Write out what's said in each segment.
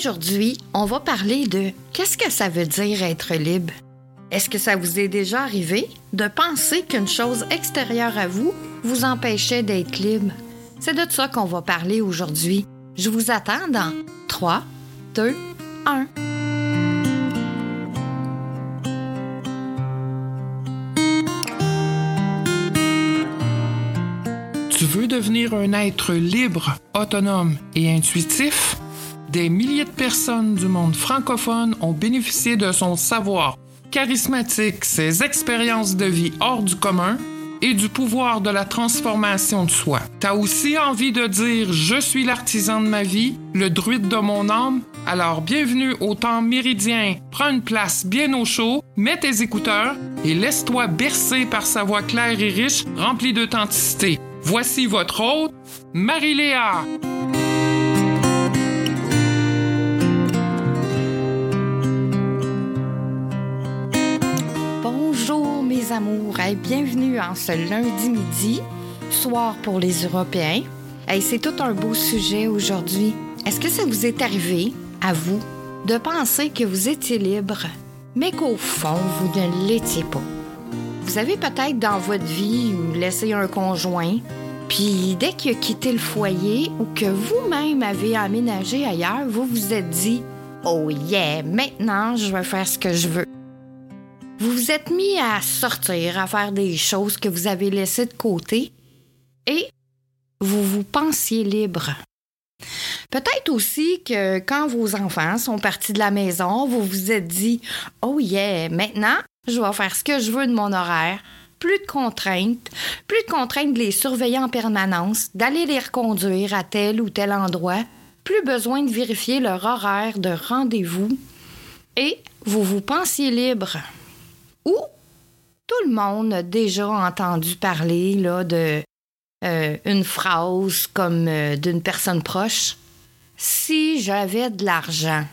Aujourd'hui, on va parler de qu'est-ce que ça veut dire être libre. Est-ce que ça vous est déjà arrivé de penser qu'une chose extérieure à vous vous empêchait d'être libre? C'est de ça qu'on va parler aujourd'hui. Je vous attends dans 3, 2, 1. Tu veux devenir un être libre, autonome et intuitif? Des milliers de personnes du monde francophone ont bénéficié de son savoir charismatique, ses expériences de vie hors du commun et du pouvoir de la transformation de soi. T'as aussi envie de dire je suis l'artisan de ma vie, le druide de mon âme? Alors bienvenue au temps méridien. Prends une place bien au chaud, mets tes écouteurs et laisse-toi bercer par sa voix claire et riche, remplie d'authenticité. Voici votre hôte, Marie-Léa. Amours et bienvenue en ce lundi midi, soir pour les Européens. Hey, c'est tout un beau sujet aujourd'hui. Est-ce que ça vous est arrivé, à vous, de penser que vous étiez libre, mais qu'au fond, vous ne l'étiez pas? Vous avez peut-être dans votre vie laissé un conjoint, puis dès qu'il a quitté le foyer ou que vous-même avez aménagé ailleurs, vous vous êtes dit Oh yeah, maintenant je vais faire ce que je veux. Vous vous êtes mis à sortir, à faire des choses que vous avez laissées de côté et vous vous pensiez libre. Peut-être aussi que quand vos enfants sont partis de la maison, vous vous êtes dit Oh yeah, maintenant, je vais faire ce que je veux de mon horaire. Plus de contraintes, plus de contraintes de les surveiller en permanence, d'aller les reconduire à tel ou tel endroit, plus besoin de vérifier leur horaire de rendez-vous et vous vous pensiez libre. Ou tout le monde a déjà entendu parler là, de euh, une phrase comme euh, d'une personne proche. Si j'avais de l'argent,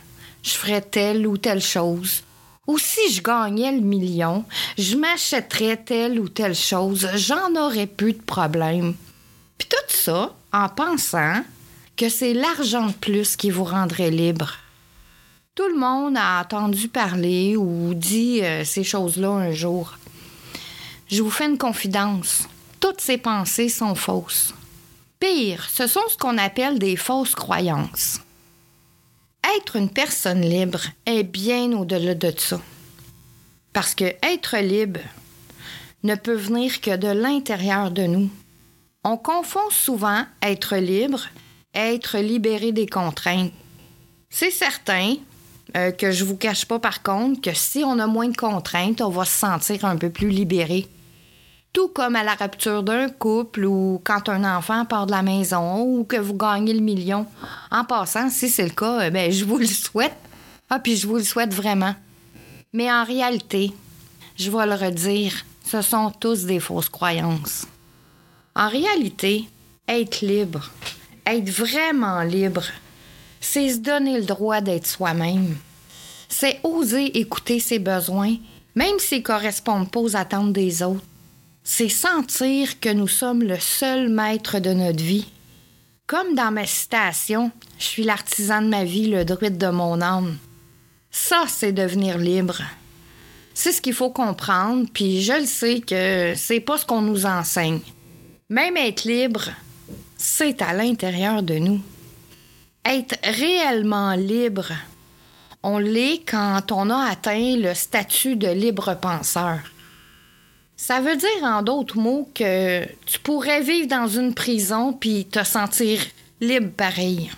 je ferais telle ou telle chose. Ou si je gagnais le million, je m'achèterais telle ou telle chose. J'en aurais plus de problème. Puis tout ça en pensant que c'est l'argent de plus qui vous rendrait libre. Tout le monde a entendu parler ou dit euh, ces choses-là un jour. Je vous fais une confidence. Toutes ces pensées sont fausses. Pire, ce sont ce qu'on appelle des fausses croyances. Être une personne libre est bien au-delà de ça. Parce que être libre ne peut venir que de l'intérieur de nous. On confond souvent être libre et être libéré des contraintes. C'est certain euh, que je vous cache pas par contre que si on a moins de contraintes, on va se sentir un peu plus libéré. Tout comme à la rupture d'un couple ou quand un enfant part de la maison ou que vous gagnez le million. En passant, si c'est le cas, euh, ben, je vous le souhaite. Ah, puis je vous le souhaite vraiment. Mais en réalité, je vais le redire, ce sont tous des fausses croyances. En réalité, être libre, être vraiment libre, c'est se donner le droit d'être soi-même. C'est oser écouter ses besoins, même s'ils ne correspondent pas aux attentes des autres. C'est sentir que nous sommes le seul maître de notre vie. Comme dans ma citation, je suis l'artisan de ma vie, le druide de mon âme. Ça, c'est devenir libre. C'est ce qu'il faut comprendre, puis je le sais que c'est pas ce qu'on nous enseigne. Même être libre, c'est à l'intérieur de nous être réellement libre, on l'est quand on a atteint le statut de libre penseur. Ça veut dire en d'autres mots que tu pourrais vivre dans une prison puis te sentir libre pareil.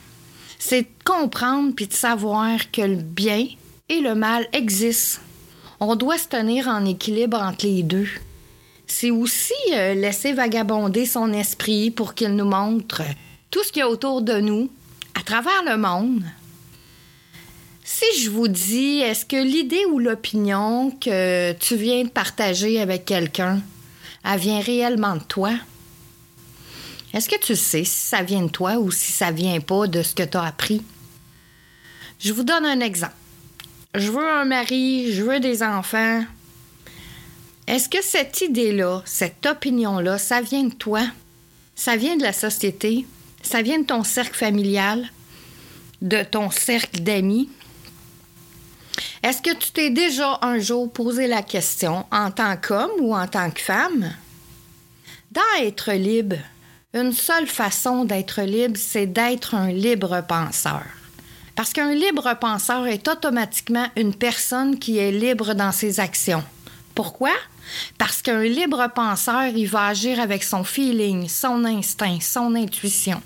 C'est de comprendre puis de savoir que le bien et le mal existent. On doit se tenir en équilibre entre les deux. C'est aussi euh, laisser vagabonder son esprit pour qu'il nous montre tout ce qu'il y a autour de nous, à travers le monde. Si je vous dis, est-ce que l'idée ou l'opinion que tu viens de partager avec quelqu'un, elle vient réellement de toi? Est-ce que tu sais si ça vient de toi ou si ça vient pas de ce que tu as appris? Je vous donne un exemple. Je veux un mari, je veux des enfants. Est-ce que cette idée-là, cette opinion-là, ça vient de toi? Ça vient de la société? Ça vient de ton cercle familial? de ton cercle d'amis? Est-ce que tu t'es déjà un jour posé la question en tant qu'homme ou en tant que femme? Dans être libre, une seule façon d'être libre, c'est d'être un libre penseur. Parce qu'un libre penseur est automatiquement une personne qui est libre dans ses actions. Pourquoi? Parce qu'un libre penseur, il va agir avec son feeling, son instinct, son intuition.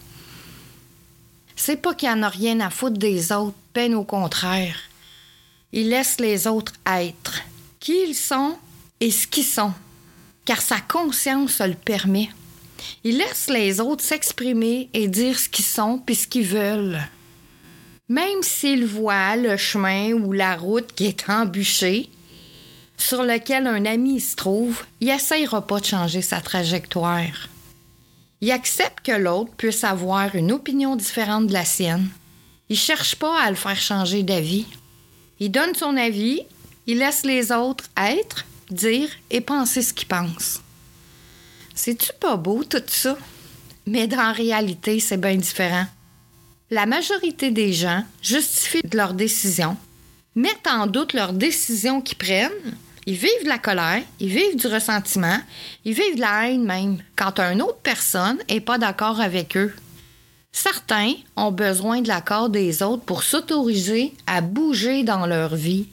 C'est pas qu'il en a rien à foutre des autres, bien au contraire. Il laisse les autres être qui ils sont et ce qu'ils sont, car sa conscience le permet. Il laisse les autres s'exprimer et dire ce qu'ils sont puis ce qu'ils veulent. Même s'il voit le chemin ou la route qui est embûchée, sur lequel un ami se trouve, il n'essayera pas de changer sa trajectoire. Il accepte que l'autre puisse avoir une opinion différente de la sienne. Il cherche pas à le faire changer d'avis. Il donne son avis, il laisse les autres être, dire et penser ce qu'ils pensent. C'est-tu pas beau tout ça? Mais la réalité, c'est bien différent. La majorité des gens justifient leurs décisions, mettent en doute leurs décisions qu'ils prennent, ils vivent de la colère, ils vivent du ressentiment, ils vivent de la haine même quand une autre personne n'est pas d'accord avec eux. Certains ont besoin de l'accord des autres pour s'autoriser à bouger dans leur vie.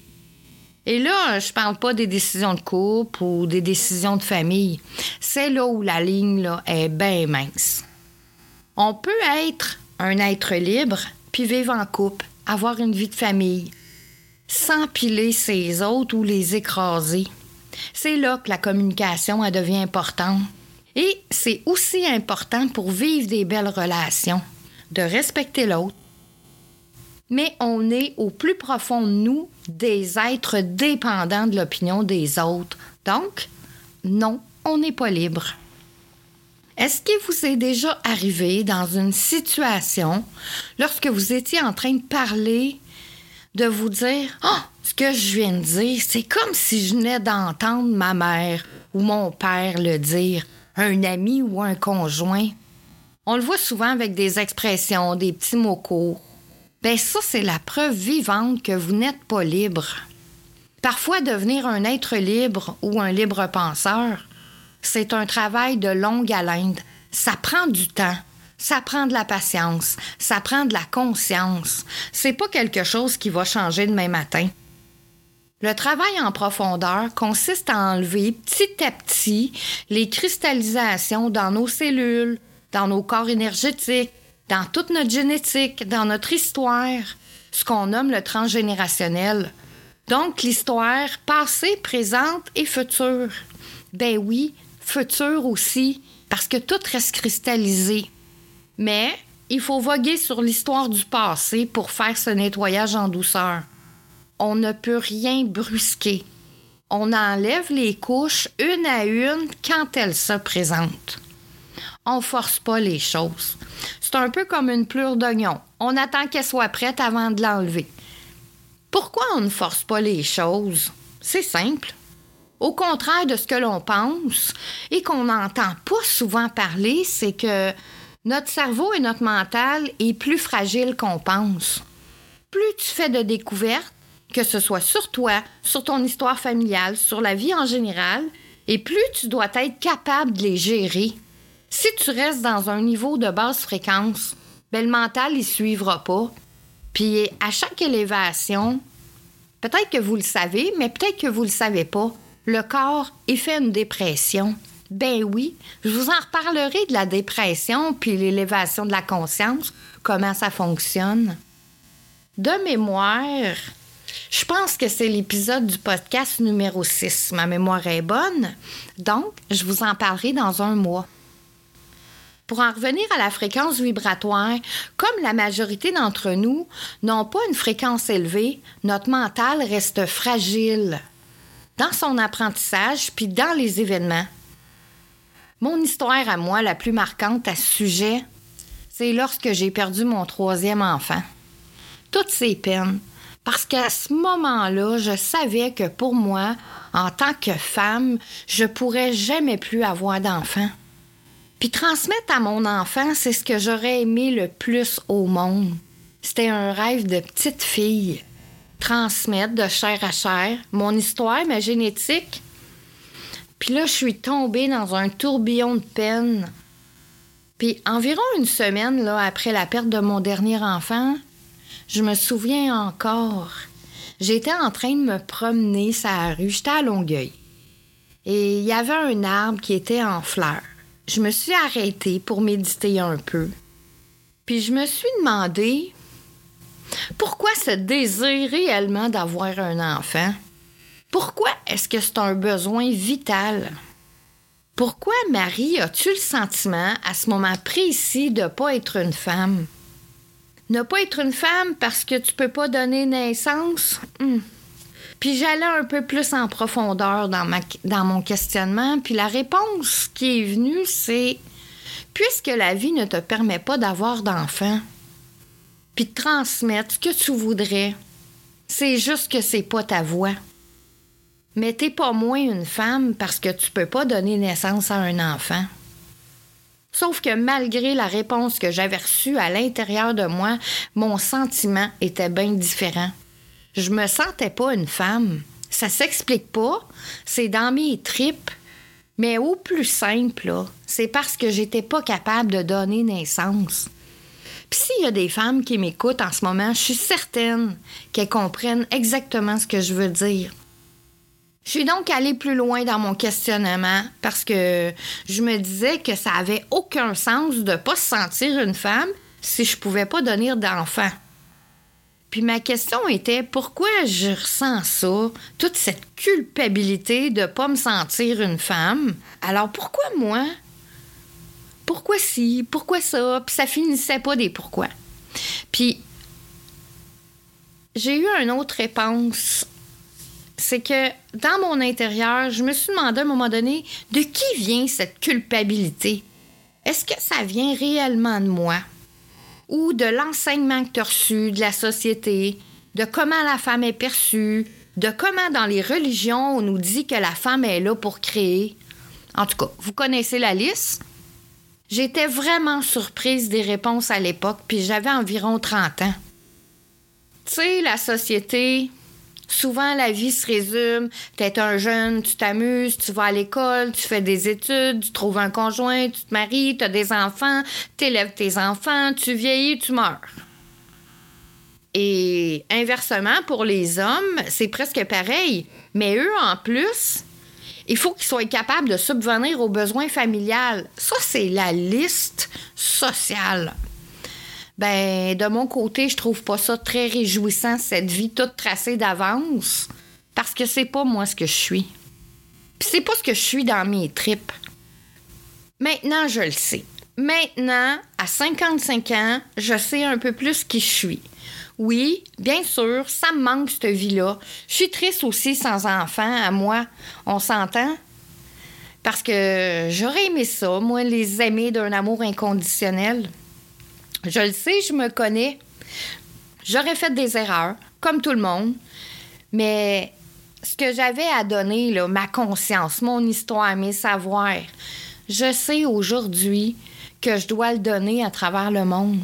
Et là, je parle pas des décisions de couple ou des décisions de famille. C'est là où la ligne là, est bien mince. On peut être un être libre puis vivre en couple, avoir une vie de famille, sans piler ses autres ou les écraser. C'est là que la communication devient importante. Et c'est aussi important pour vivre des belles relations, de respecter l'autre, mais on est au plus profond de nous des êtres dépendants de l'opinion des autres. Donc, non, on n'est pas libre. Est-ce qu'il vous est déjà arrivé dans une situation, lorsque vous étiez en train de parler, de vous dire oh, ce que je viens de dire, c'est comme si je venais d'entendre ma mère ou mon père le dire, un ami ou un conjoint. On le voit souvent avec des expressions, des petits mots courts. Ben ça, c'est la preuve vivante que vous n'êtes pas libre. Parfois, devenir un être libre ou un libre penseur, c'est un travail de longue haleine. Ça prend du temps. Ça prend de la patience, ça prend de la conscience. C'est pas quelque chose qui va changer demain matin. Le travail en profondeur consiste à enlever petit à petit les cristallisations dans nos cellules, dans nos corps énergétiques, dans toute notre génétique, dans notre histoire, ce qu'on nomme le transgénérationnel. Donc l'histoire passée, présente et future. Ben oui, future aussi, parce que tout reste cristallisé. Mais il faut voguer sur l'histoire du passé pour faire ce nettoyage en douceur. On ne peut rien brusquer. On enlève les couches une à une quand elles se présentent. On force pas les choses. C'est un peu comme une plure d'oignon. On attend qu'elle soit prête avant de l'enlever. Pourquoi on ne force pas les choses? C'est simple. Au contraire de ce que l'on pense et qu'on n'entend pas souvent parler, c'est que notre cerveau et notre mental est plus fragile qu'on pense. Plus tu fais de découvertes, que ce soit sur toi, sur ton histoire familiale, sur la vie en général, et plus tu dois être capable de les gérer. Si tu restes dans un niveau de basse fréquence, ben, le mental ne suivra pas. Puis à chaque élévation, peut-être que vous le savez, mais peut-être que vous ne le savez pas, le corps il fait une dépression. Ben oui, je vous en reparlerai de la dépression puis l'élévation de la conscience, comment ça fonctionne? De mémoire, je pense que c'est l'épisode du podcast numéro 6. Ma mémoire est bonne, donc je vous en parlerai dans un mois. Pour en revenir à la fréquence vibratoire, comme la majorité d'entre nous n'ont pas une fréquence élevée, notre mental reste fragile dans son apprentissage puis dans les événements. Mon histoire à moi la plus marquante à ce sujet, c'est lorsque j'ai perdu mon troisième enfant. Toutes ces peines, parce qu'à ce moment-là, je savais que pour moi, en tant que femme, je pourrais jamais plus avoir d'enfant. Puis transmettre à mon enfant, c'est ce que j'aurais aimé le plus au monde. C'était un rêve de petite fille. Transmettre de chair à chair mon histoire, ma génétique. Puis là, je suis tombée dans un tourbillon de peine. Puis environ une semaine après la perte de mon dernier enfant, je me souviens encore. J'étais en train de me promener sur la rue, j'étais à Longueuil. Et il y avait un arbre qui était en fleurs. Je me suis arrêtée pour méditer un peu. Puis je me suis demandé pourquoi ce désir réellement d'avoir un enfant? Pourquoi est-ce que c'est un besoin vital? Pourquoi, Marie, as-tu le sentiment, à ce moment précis, de ne pas être une femme? Ne pas être une femme parce que tu peux pas donner naissance? Hmm. Puis j'allais un peu plus en profondeur dans, ma, dans mon questionnement, puis la réponse qui est venue, c'est puisque la vie ne te permet pas d'avoir d'enfant, puis de transmettre ce que tu voudrais, c'est juste que c'est pas ta voix. Mais t'es pas moins une femme parce que tu peux pas donner naissance à un enfant. Sauf que malgré la réponse que j'avais reçue à l'intérieur de moi, mon sentiment était bien différent. Je me sentais pas une femme. Ça s'explique pas. C'est dans mes tripes. Mais au plus simple, c'est parce que j'étais pas capable de donner naissance. Puis s'il y a des femmes qui m'écoutent en ce moment, je suis certaine qu'elles comprennent exactement ce que je veux dire. Je suis donc allée plus loin dans mon questionnement parce que je me disais que ça avait aucun sens de pas se sentir une femme si je pouvais pas donner d'enfant. Puis ma question était pourquoi je ressens ça, toute cette culpabilité de pas me sentir une femme? Alors pourquoi moi? Pourquoi si Pourquoi ça? Puis ça finissait pas des pourquoi. Puis j'ai eu une autre réponse c'est que dans mon intérieur, je me suis demandé à un moment donné de qui vient cette culpabilité? Est-ce que ça vient réellement de moi? Ou de l'enseignement que tu as reçu de la société, de comment la femme est perçue, de comment dans les religions on nous dit que la femme est là pour créer? En tout cas, vous connaissez la liste. J'étais vraiment surprise des réponses à l'époque, puis j'avais environ 30 ans. Tu sais, la société, Souvent, la vie se résume. Tu es un jeune, tu t'amuses, tu vas à l'école, tu fais des études, tu trouves un conjoint, tu te maries, tu as des enfants, tu élèves tes enfants, tu vieillis, tu meurs. Et inversement, pour les hommes, c'est presque pareil. Mais eux, en plus, il faut qu'ils soient capables de subvenir aux besoins familiales. Ça, c'est la liste sociale. Ben, de mon côté, je trouve pas ça très réjouissant, cette vie toute tracée d'avance, parce que c'est pas moi ce que je suis. Puis c'est pas ce que je suis dans mes tripes. Maintenant, je le sais. Maintenant, à 55 ans, je sais un peu plus qui je suis. Oui, bien sûr, ça me manque cette vie-là. Je suis triste aussi sans enfant, à moi. On s'entend? Parce que j'aurais aimé ça, moi, les aimer d'un amour inconditionnel. Je le sais, je me connais. J'aurais fait des erreurs, comme tout le monde, mais ce que j'avais à donner, ma conscience, mon histoire, mes savoirs, je sais aujourd'hui que je dois le donner à travers le monde,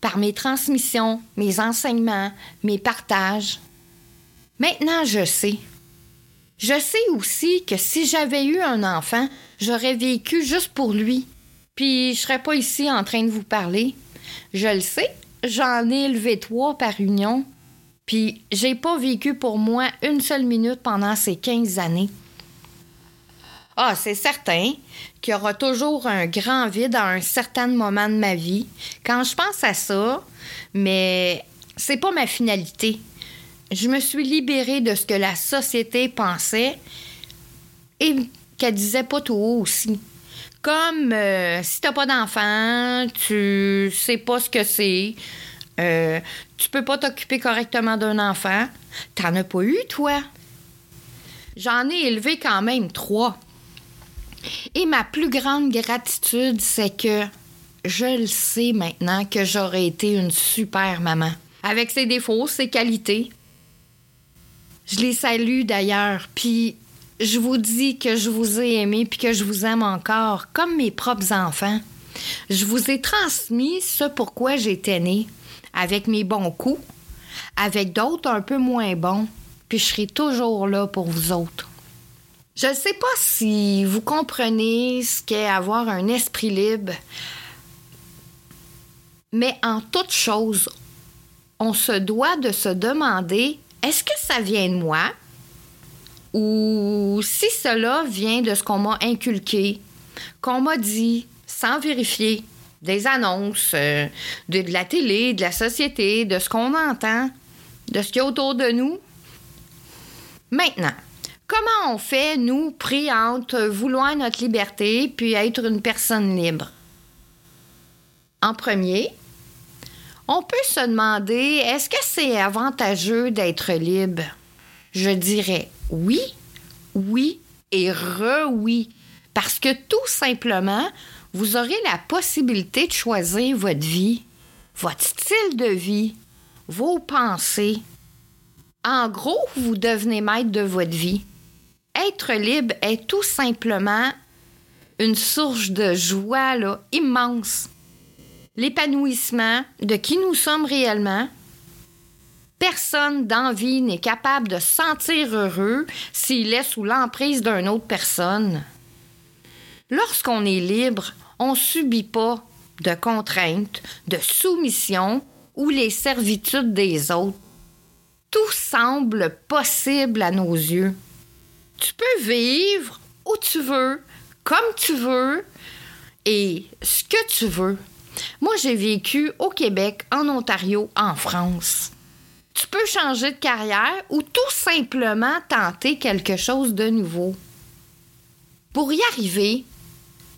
par mes transmissions, mes enseignements, mes partages. Maintenant, je sais. Je sais aussi que si j'avais eu un enfant, j'aurais vécu juste pour lui. Puis je serais pas ici en train de vous parler. Je le sais, j'en ai élevé trois par union, puis j'ai pas vécu pour moi une seule minute pendant ces 15 années. Ah, c'est certain qu'il y aura toujours un grand vide à un certain moment de ma vie quand je pense à ça, mais c'est pas ma finalité. Je me suis libérée de ce que la société pensait et qu'elle disait pas tout haut aussi. Comme euh, si t'as pas d'enfant, tu sais pas ce que c'est, euh, tu peux pas t'occuper correctement d'un enfant. T'en as pas eu, toi? J'en ai élevé quand même trois. Et ma plus grande gratitude, c'est que je le sais maintenant que j'aurais été une super maman. Avec ses défauts, ses qualités. Je les salue d'ailleurs. Puis je vous dis que je vous ai aimé puis que je vous aime encore comme mes propres enfants. Je vous ai transmis ce pourquoi j'étais née, avec mes bons coups, avec d'autres un peu moins bons, puis je serai toujours là pour vous autres. Je ne sais pas si vous comprenez ce qu'est avoir un esprit libre, mais en toute chose, on se doit de se demander est-ce que ça vient de moi? Ou si cela vient de ce qu'on m'a inculqué, qu'on m'a dit sans vérifier, des annonces, euh, de, de, la télé, de la société, de ce qu'on entend, de ce qu'il y a autour de nous. Maintenant, comment on fait, nous, pris entre vouloir notre liberté puis être une personne libre? En premier, on peut se demander est-ce que c'est avantageux d'être libre? Je dirais oui, oui et re-oui. Parce que tout simplement, vous aurez la possibilité de choisir votre vie, votre style de vie, vos pensées. En gros, vous devenez maître de votre vie. Être libre est tout simplement une source de joie immense. L'épanouissement de qui nous sommes réellement. Personne d'envie n'est capable de sentir heureux s'il est sous l'emprise d'une autre personne. Lorsqu'on est libre, on subit pas de contraintes, de soumission ou les servitudes des autres. Tout semble possible à nos yeux. Tu peux vivre où tu veux, comme tu veux et ce que tu veux. Moi, j'ai vécu au Québec, en Ontario, en France. Tu peux changer de carrière ou tout simplement tenter quelque chose de nouveau. Pour y arriver,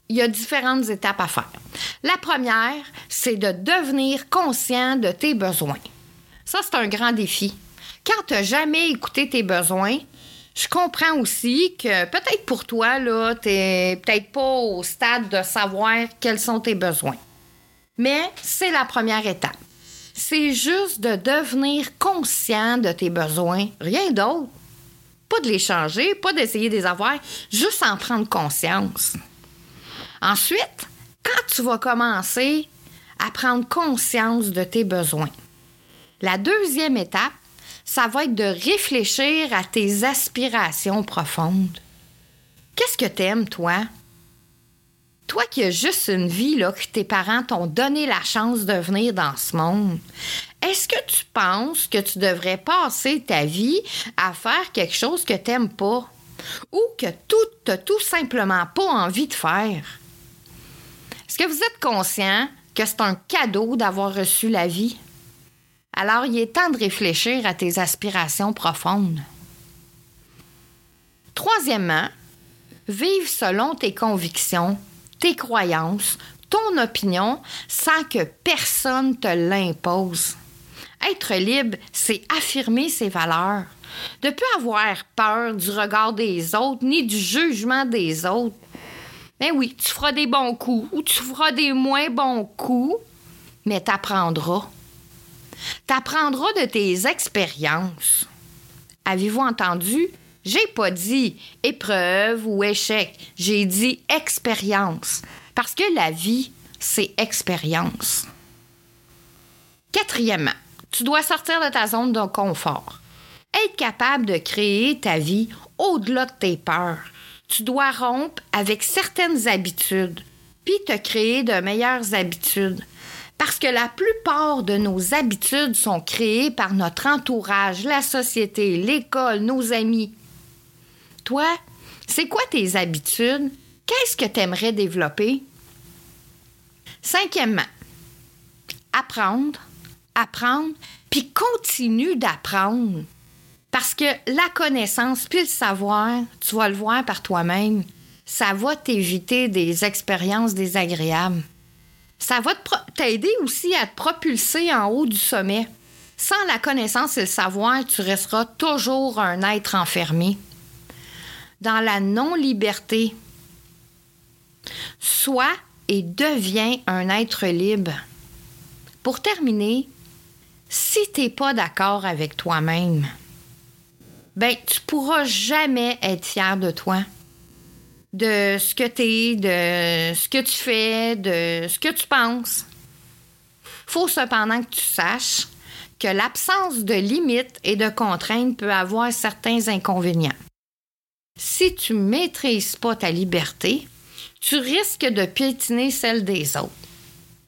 il y a différentes étapes à faire. La première, c'est de devenir conscient de tes besoins. Ça, c'est un grand défi. Quand tu n'as jamais écouté tes besoins, je comprends aussi que peut-être pour toi, là, tu n'es peut-être pas au stade de savoir quels sont tes besoins. Mais c'est la première étape. C'est juste de devenir conscient de tes besoins, rien d'autre. Pas de les changer, pas d'essayer de les avoir, juste en prendre conscience. Ensuite, quand tu vas commencer à prendre conscience de tes besoins, la deuxième étape, ça va être de réfléchir à tes aspirations profondes. Qu'est-ce que t'aimes, toi? Toi qui as juste une vie là, que tes parents t'ont donné la chance de venir dans ce monde, est-ce que tu penses que tu devrais passer ta vie à faire quelque chose que tu n'aimes pas ou que tu n'as tout simplement pas envie de faire? Est-ce que vous êtes conscient que c'est un cadeau d'avoir reçu la vie? Alors, il est temps de réfléchir à tes aspirations profondes. Troisièmement, vive selon tes convictions, tes croyances, ton opinion sans que personne te l'impose. Être libre, c'est affirmer ses valeurs. De ne plus avoir peur du regard des autres ni du jugement des autres. Ben oui, tu feras des bons coups ou tu feras des moins bons coups, mais t'apprendras. T'apprendras de tes expériences. Avez-vous entendu? J'ai pas dit épreuve ou échec, j'ai dit expérience. Parce que la vie, c'est expérience. Quatrièmement, tu dois sortir de ta zone de confort. Être capable de créer ta vie au-delà de tes peurs tu dois rompre avec certaines habitudes, puis te créer de meilleures habitudes. Parce que la plupart de nos habitudes sont créées par notre entourage, la société, l'école, nos amis. Toi, c'est quoi tes habitudes? Qu'est-ce que tu aimerais développer? Cinquièmement, apprendre, apprendre, puis continue d'apprendre. Parce que la connaissance puis le savoir, tu vas le voir par toi-même, ça va t'éviter des expériences désagréables. Ça va t'aider aussi à te propulser en haut du sommet. Sans la connaissance et le savoir, tu resteras toujours un être enfermé. Dans la non-liberté, sois et deviens un être libre. Pour terminer, si tu n'es pas d'accord avec toi-même, ben tu pourras jamais être fier de toi. De ce que tu es, de ce que tu fais, de ce que tu penses. faut cependant que tu saches que l'absence de limites et de contraintes peut avoir certains inconvénients. Si tu ne maîtrises pas ta liberté, tu risques de piétiner celle des autres.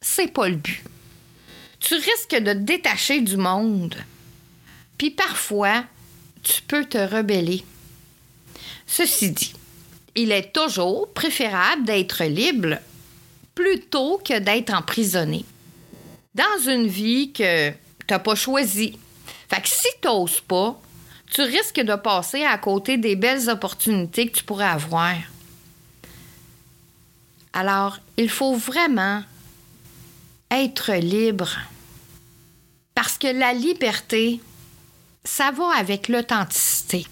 C'est pas le but. Tu risques de te détacher du monde. Puis parfois, tu peux te rebeller. Ceci dit, il est toujours préférable d'être libre plutôt que d'être emprisonné. Dans une vie que tu n'as pas choisie. Fait que si tu n'oses pas, tu risques de passer à côté des belles opportunités que tu pourrais avoir. Alors, il faut vraiment être libre. Parce que la liberté, ça va avec l'authenticité.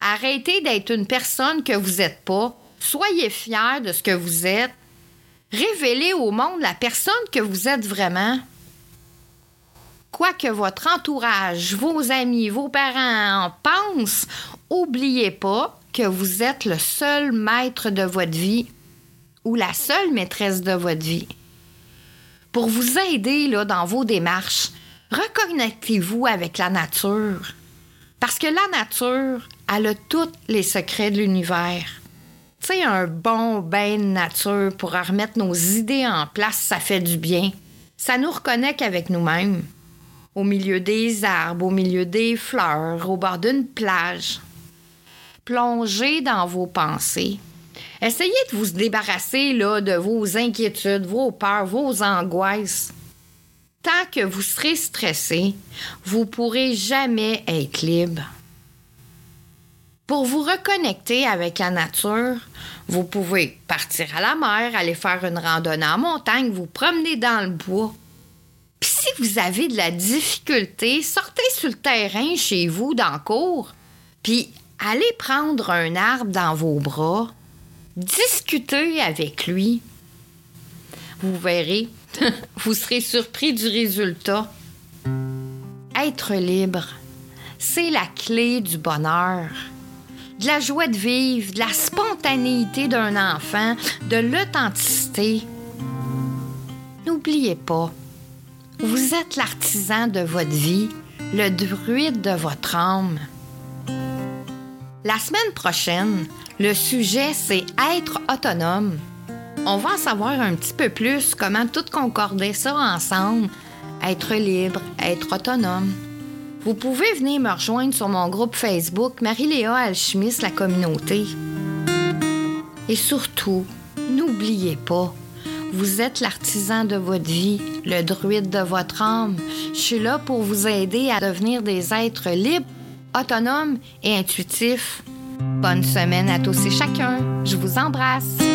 Arrêtez d'être une personne que vous n'êtes pas. Soyez fiers de ce que vous êtes. Révélez au monde la personne que vous êtes vraiment. Quoi que votre entourage, vos amis, vos parents en pensent, oubliez pas que vous êtes le seul maître de votre vie ou la seule maîtresse de votre vie. Pour vous aider dans vos démarches, reconnectez-vous avec la nature. Parce que la nature, elle a tous les secrets de l'univers. Tu un bon bain nature pour remettre nos idées en place, ça fait du bien. Ça nous reconnecte avec nous-mêmes. Au milieu des arbres, au milieu des fleurs, au bord d'une plage. Plongez dans vos pensées. Essayez de vous débarrasser là, de vos inquiétudes, vos peurs, vos angoisses. Tant que vous serez stressé, vous pourrez jamais être libre. Pour vous reconnecter avec la nature, vous pouvez partir à la mer, aller faire une randonnée en montagne, vous promener dans le bois. Puis si vous avez de la difficulté, sortez sur le terrain chez vous, dans le cours, puis allez prendre un arbre dans vos bras, discutez avec lui. Vous verrez, vous serez surpris du résultat. Être libre, c'est la clé du bonheur. De la joie de vivre, de la spontanéité d'un enfant, de l'authenticité. N'oubliez pas, vous êtes l'artisan de votre vie, le druide de votre âme. La semaine prochaine, le sujet, c'est être autonome. On va en savoir un petit peu plus comment tout concorder ça ensemble. Être libre, être autonome. Vous pouvez venir me rejoindre sur mon groupe Facebook Marie-Léa Alchimiste, la communauté. Et surtout, n'oubliez pas, vous êtes l'artisan de votre vie, le druide de votre âme. Je suis là pour vous aider à devenir des êtres libres, autonomes et intuitifs. Bonne semaine à tous et chacun. Je vous embrasse.